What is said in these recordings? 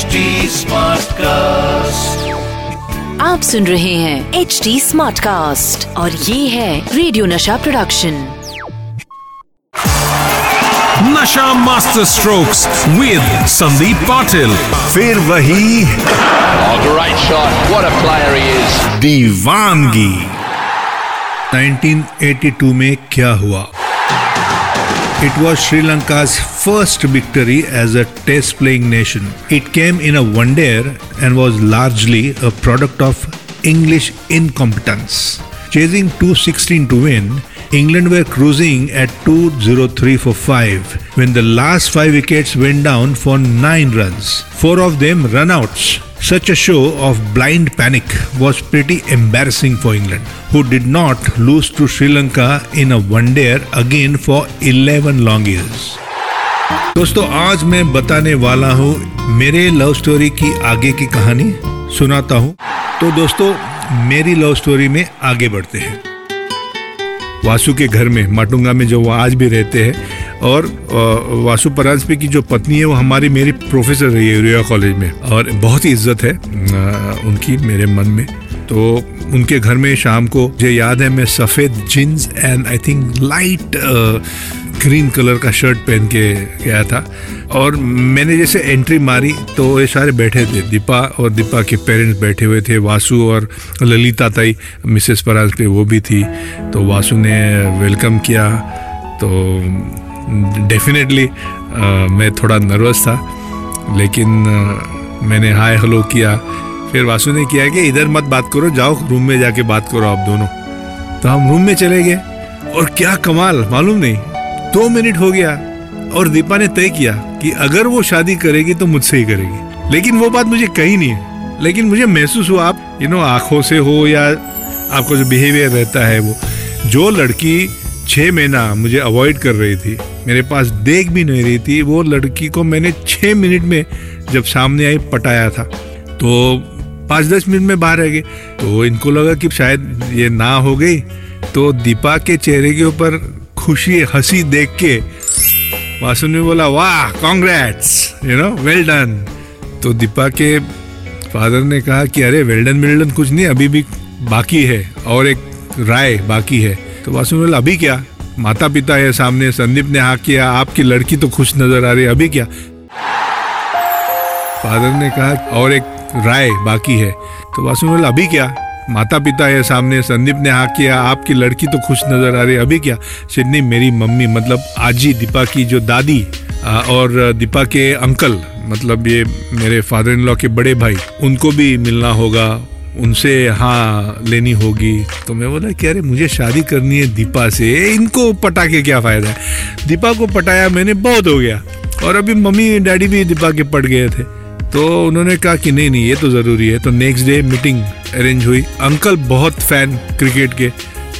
Smart cast आप सुन रहे हैं एच डी स्मार्ट कास्ट और ये है radio Nasha production Nasha master strokes with Sandeep Patil फिर वही right shot what a player he is दीवानगी। 1982 में क्या हुआ? It was Sri Lanka's first victory as a test playing nation. It came in a one dayer and was largely a product of English incompetence. Chasing 216 to win, England were cruising at 203 for 5 when the last 5 wickets went down for 9 runs, 4 of them run-outs. Such a show of blind panic was pretty embarrassing for England, who did not lose to Sri Lanka in a one-dayer again for 11 long years. दोस्तों आज मैं बताने वाला हूँ मेरे love story की आगे की कहानी सुनाता हूँ तो दोस्तों मेरी लव स्टोरी में आगे बढ़ते हैं वासु के घर में माटुंगा में जो वो आज भी रहते हैं और वासु परांजपे की जो पत्नी है, वो हमारी मेरी प्रोफेसर रही है रिया कॉलेज में और बहुत ही इज़्ज़त है उनकी मेरे मन में। तो उनके घर में शाम को, मुझे याद है, मैं सफ़ेद jeans and I think light green colour का शर्ट पहन के गया था। और मैंने जैसे एंट्री मारी तो ये सारे बैठे थे, दीपा और दीपा के पेरेंट्स बैठे हुए थे, वासु और ललिता ताई मिसेस पराज पे वो भी थी। तो वासु ने वेलकम किया तो डेफिनेटली मैं थोड़ा नर्वस था लेकिन अ, मैंने हाय हेलो किया। फिर वासु ने किया कि इधर मत बात करो जाओ रूम में जाके बात करो आप दोनों। तो हम रूम में चले गए और क्या कमाल मालूम नहीं। दो मिनट हो गया और दीपा ने तय किया कि अगर वो शादी करेगी तो मुझसे ही करेगी। लेकिन वो बात मुझे कही नहीं है। लेकिन मुझे महसूस हुआ आप यू नो आँखों से हो या आपका जो बिहेवियर रहता है वो। जो लड़की छः महीना मुझे अवॉइड कर रही थी। मेरे पास देख भी नहीं रही थी। वो लड़की को मैंने छः मिनट में जब सामने आई पटाया था। तो पाँच दस मिनट में बाहर आ गए तो इनको लगा कि शायद ये ना हो गई। तो दीपा के चेहरे के ऊपर खुशी, हँसी देख के वासु ने बोला, वाह congrats you know well done तो दीपा के फादर ने कहा कि, अरे वेल्डन मिल्डन कुछ नहीं, अभी भी बाकी है और एक राय बाकी है। तो वासु बोला अभी क्या? माता पिता है सामने, संदीप ने हाँ किया, आपकी लड़की तो खुश नज़र आ रही है, अभी क्या? फादर ने कहा, और एक राय बाकी है। तो वासु बोला अभी क्या? माता पिता है सामने, संदीप ने हाँ किया, आपकी लड़की तो खुश नज़र आ रही है, अभी क्या? सिडनी, मेरी मम्मी मतलब आजी, दीपा की जो दादी और दीपा के अंकल मतलब ये मेरे फादर इन लॉ के बड़े भाई, उनको भी मिलना होगा उनसे हाँ लेनी होगी। तो मैं बोला कि, अरे, मुझे शादी करनी है दीपा से। इनको पटा के क्या फ़ायदा है? दीपा को पटाया मैंने, बहुत हो गया। और अभी मम्मी, डैडी भी दीपा के पट गए थे। तो उन्होंने कहा कि, नहीं नहीं, ये तो ज़रूरी है। तो नेक्स्ट डे मीटिंग अरेंज हुई। अंकल बहुत फ़ैन क्रिकेट के।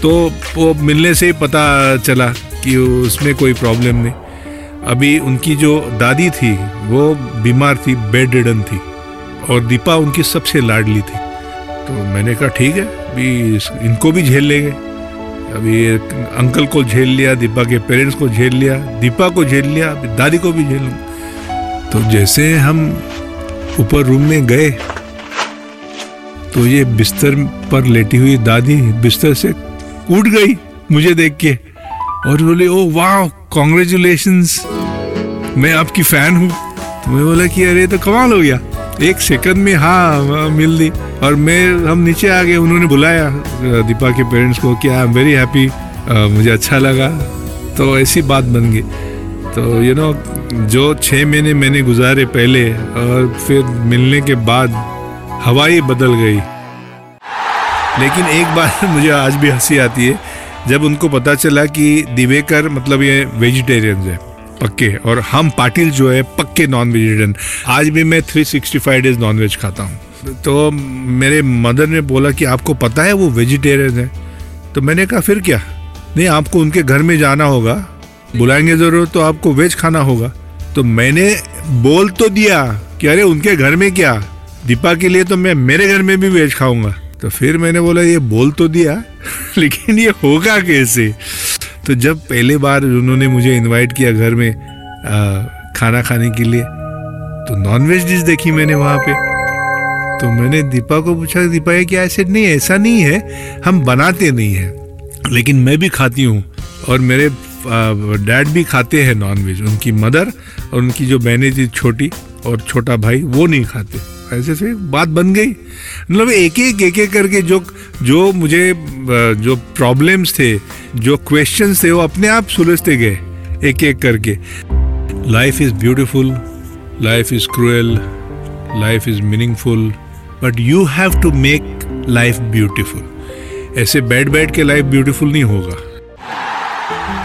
तो वो मिलने से ही पता चला कि उसमें कोई प्रॉब्लम नहीं। अभी उनकी जो दादी थी, वो बीमार थी बेड रिडन थी। और दीपा उनकी सबसे लाडली थी। तो मैंने कहा ठीक है इस- इनको भी झेल लेंगे। अभी अंकल को झेल लिया दीपा के पेरेंट्स को झेल लिया दीपा को झेल लिया अभी दादी को भी झेल। तो जैसे हम ऊपर रूम में गए तो ये बिस्तर पर लेटी हुई दादी बिस्तर से उठ गई मुझे देख के और बोले ओ वाह कॉन्ग्रेचुलेशन मैं आपकी फ़ैन हूँ। तो मैं बोला कि अरे तो कमाल हो गया। एक सेकंड में हाँ हाँ, मिल दी। और मैं हम नीचे आ गए, उन्होंने बुलाया दीपा के पेरेंट्स को कि आई एम वेरी हैप्पी मुझे अच्छा लगा। तो ऐसी बात बन गई। तो यू नो जो छः महीने मैंने गुजारे पहले और फिर मिलने के बाद हवा ही बदल गई। लेकिन एक बार मुझे आज भी हँसी आती है, जब उनको पता चला कि दिवेकर मतलब ये वेजिटेरियन है, पक्के, और हम पाटिल जो है, पक्के नॉन वेजिटेरियन आज भी मैं 365 डेज़ नॉन वेज खाता हूँ। तो मेरे मदर ने बोला कि आपको पता है वो वेजिटेरियन है। तो मैंने कहा फिर क्या? नहीं आपको उनके घर में जाना होगा। बुलाएँगे ज़रूर तो आपको वेज खाना होगा। तो मैंने बोल तो दिया कि अरे उनके घर में क्या? दीपा के लिए तो मैं मेरे घर में भी वेज खाऊँगा। तो फिर मैंने बोला ये बोल तो दिया लेकिन ये होगा कैसे? तो जब पहले बार उन्होंने मुझे इनवाइट किया घर में आ, खाना खाने के लिए तो नॉनवेज डिश देखी मैंने वहाँ पे। तो मैंने दीपा को पूछा, दीपा, ये क्या ऐसे नहीं ऐसा नहीं है। हम बनाते नहीं हैं। लेकिन मैं भी खाती हूँ। और मेरे डैड भी खाते हैं नॉनवेज उनकी मदर और उनकी जो बहनें थी छोटी और छोटा भाई, वो नहीं खाते। ऐसे से बात बन गई। मतलब एक एक एक एक करके जो जो मुझे जो प्रॉब्लम्स थे, जो क्वेश्चंस थे, वो अपने आप सुलझते गए। एक एक करके। Life is beautiful life is cruel life is meaningful but you have to make life beautiful ऐसे बैठ बैठ के लाइफ ब्यूटिफुल नहीं होगा।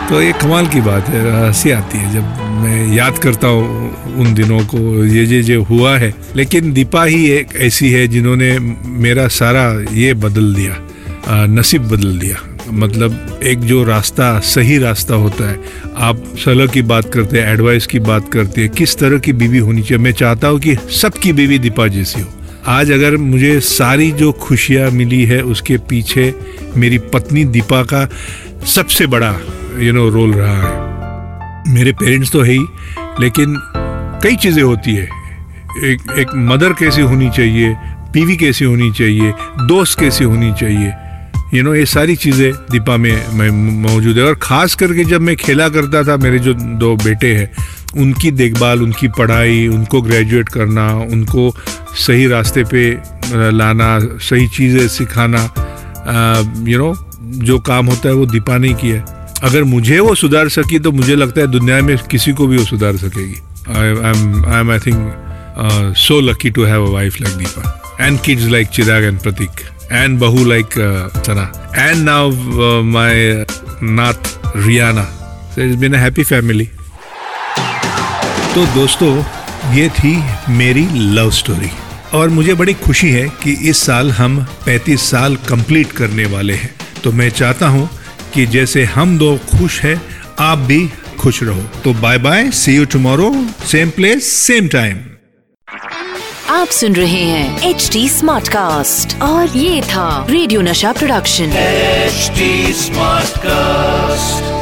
तो ये कमाल की बात है, हँसी आती है जब मैं याद करता हूँ उन दिनों को, ये ये जो हुआ है। लेकिन दीपा ही एक ऐसी है जिन्होंने मेरा सारा ये बदल दिया नसीब बदल दिया। मतलब एक जो रास्ता, सही रास्ता होता है। आप सलाह की बात करते हैं एडवाइस की बात करते हैं, किस तरह की बीवी होनी चाहिए? मैं चाहता हूँ कि सबकी बीवी दीपा जैसी हो। आज अगर मुझे सारी जो खुशियाँ मिली है, उसके पीछे मेरी पत्नी दीपा का सबसे बड़ा यू नो रोल रहा है। मेरे पेरेंट्स तो है ही, लेकिन कई चीज़ें होती है। एक एक मदर कैसी होनी चाहिए, बीवी कैसी होनी चाहिए, दोस्त कैसी होनी चाहिए। यू नो ये सारी चीज़ें दीपा में मौजूद है। और ख़ास करके जब मैं खेला करता था, मेरे जो दो बेटे हैं उनकी देखभाल, उनकी पढ़ाई, उनको ग्रेजुएट करना, उनको सही रास्ते पे लाना, सही चीज़ें सिखाना यू नो जो काम होता है वो दीपा नहीं किया अगर मुझे वो सुधार सकी तो मुझे लगता है दुनिया में किसी को भी वो सुधार सकेगी। I am I think so lucky to have a wife like Deepa. And kids like Chirag and Prateek. And बहू like Sana and now my Nath Riyana. It's been a happy family तो दोस्तों ये थी मेरी love story और मुझे बड़ी खुशी है कि इस साल हम 35 साल कंप्लीट करने वाले हैं। तो मैं चाहता हूँ कि जैसे हम दो खुश हैं आप भी खुश रहो। तो bye bye see you tomorrow same place same time आप सुन रहे हैं एच डी स्मार्ट कास्ट और ये था radio Nasha production H smart cast